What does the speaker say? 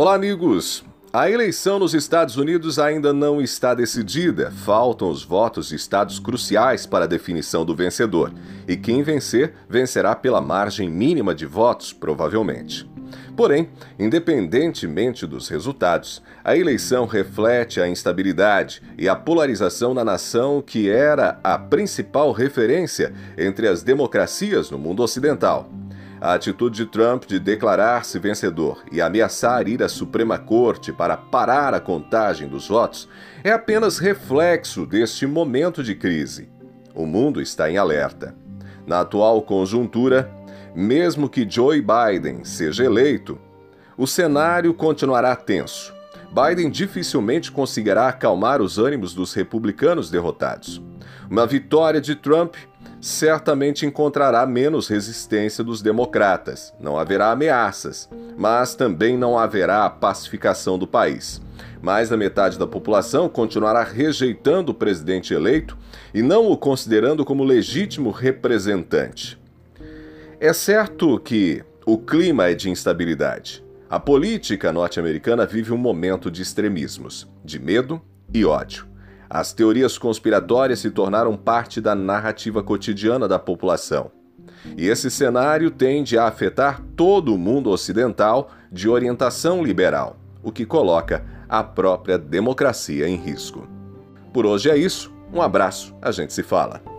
Olá, amigos! A eleição nos Estados Unidos ainda não está decidida. Faltam os votos de estados cruciais para a definição do vencedor. E quem vencer, vencerá pela margem mínima de votos, provavelmente. Porém, independentemente dos resultados, a eleição reflete a instabilidade e a polarização na nação que era a principal referência entre as democracias no mundo ocidental. A atitude de Trump de declarar-se vencedor e ameaçar ir à Suprema Corte para parar a contagem dos votos é apenas reflexo deste momento de crise. O mundo está em alerta. Na atual conjuntura, mesmo que Joe Biden seja eleito, o cenário continuará tenso. Biden dificilmente conseguirá acalmar os ânimos dos republicanos derrotados. Uma vitória de Trump certamente encontrará menos resistência dos democratas. Não haverá ameaças, mas também não haverá a pacificação do país. Mais da metade da população continuará rejeitando o presidente eleito e não o considerando como legítimo representante. É certo que o clima é de instabilidade. A política norte-americana vive um momento de extremismos, de medo e ódio. As teorias conspiratórias se tornaram parte da narrativa cotidiana da população. E esse cenário tende a afetar todo o mundo ocidental de orientação liberal, o que coloca a própria democracia em risco. Por hoje é isso. Um abraço, a gente se fala.